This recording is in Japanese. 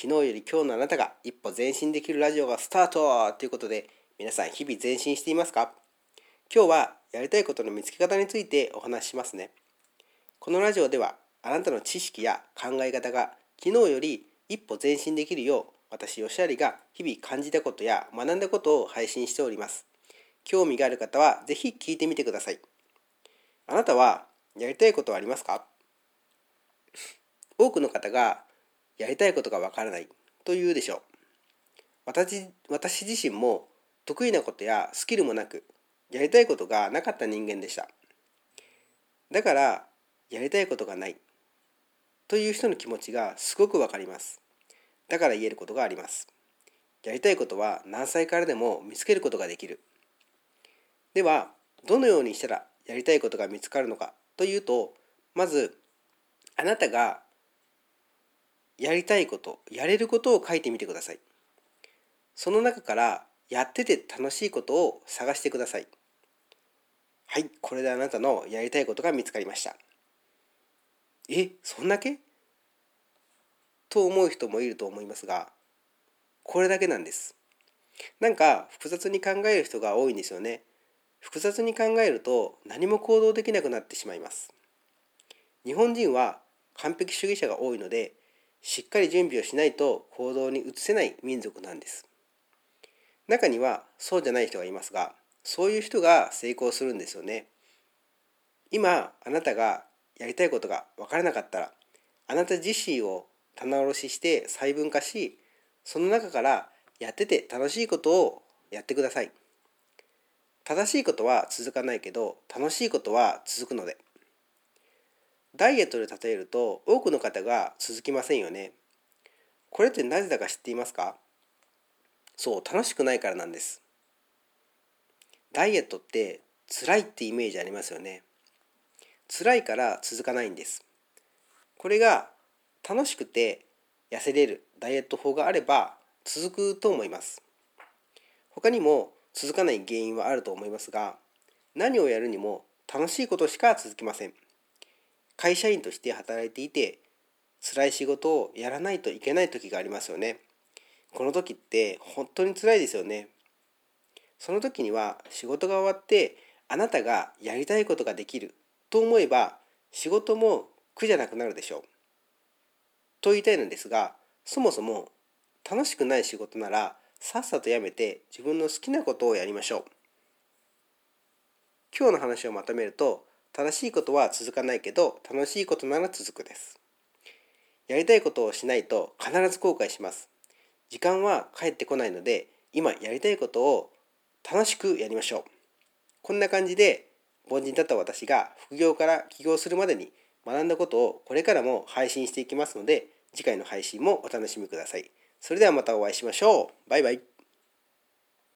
昨日より今日のあなたが一歩前進できるラジオがスタートということで皆さん日々前進していますか？今日はやりたいことの見つけ方についてお話ししますね。このラジオではあなたの知識や考え方が昨日より一歩前進できるよう私吉有が日々感じたことや学んだことを配信しております。興味がある方は是非聞いてみてください。あなたはやりたいことはありますか？多くの方がやりたいことがわからない。というでしょう。私私自身も得意なことやスキルもなくやりたいことがなかった人間でした。だからやりたいことがない。という人の気持ちがすごくわかります。だから言えることがあります。やりたいことは何歳からでも見つけることができる。ではどのようにしたらやりたいことが見つかるのかというとまずあなたがやりたいことやれることを書いてみてください。その中からやってて楽しいことを探してください。はいこれであなたのやりたいことが見つかりました。えそんだけ？と思う人もいると思いますがこれだけなんです。なんか複雑に考える人が多いんですよね。複雑に考えると何も行動できなくなってしまいます。日本人は完璧主義者が多いのでしっかり準備をしないと行動に移せない民族なんです。中にはそうじゃない人がいますがそういう人が成功するんですよね。今あなたがやりたいことが分からなかったらあなた自身を棚卸しして細分化しその中からやってて楽しいことをやってください。正しいことは続かないけど楽しいことは続くので。ダイエットで例えると多くの方が続きませんよね。これってなぜだか知っていますか？そう楽しくないからなんです。ダイエットって辛いってイメージありますよね。辛いから続かないんです。これが楽しくて痩せれるダイエット法があれば続くと思います。他にも続かない原因はあると思いますが何をやるにも楽しいことしか続きません。会社員として働いていて辛い仕事をやらないといけない時がありますよね。この時って本当に辛いですよね。その時には仕事が終わってあなたがやりたいことができると思えば仕事も苦じゃなくなるでしょう。と言いたいのですがそもそも楽しくない仕事ならさっさとやめて自分の好きなことをやりましょう。今日の話をまとめると正しいことは続かないけど楽しいことなら続くです。やりたいことをしないと必ず後悔します。時間は返ってこないので今やりたいことを楽しくやりましょう。こんな感じで凡人だった私が副業から起業するまでに学んだことをこれからも配信していきますので次回の配信もお楽しみください。それではまたお会いしましょう。バイバイ。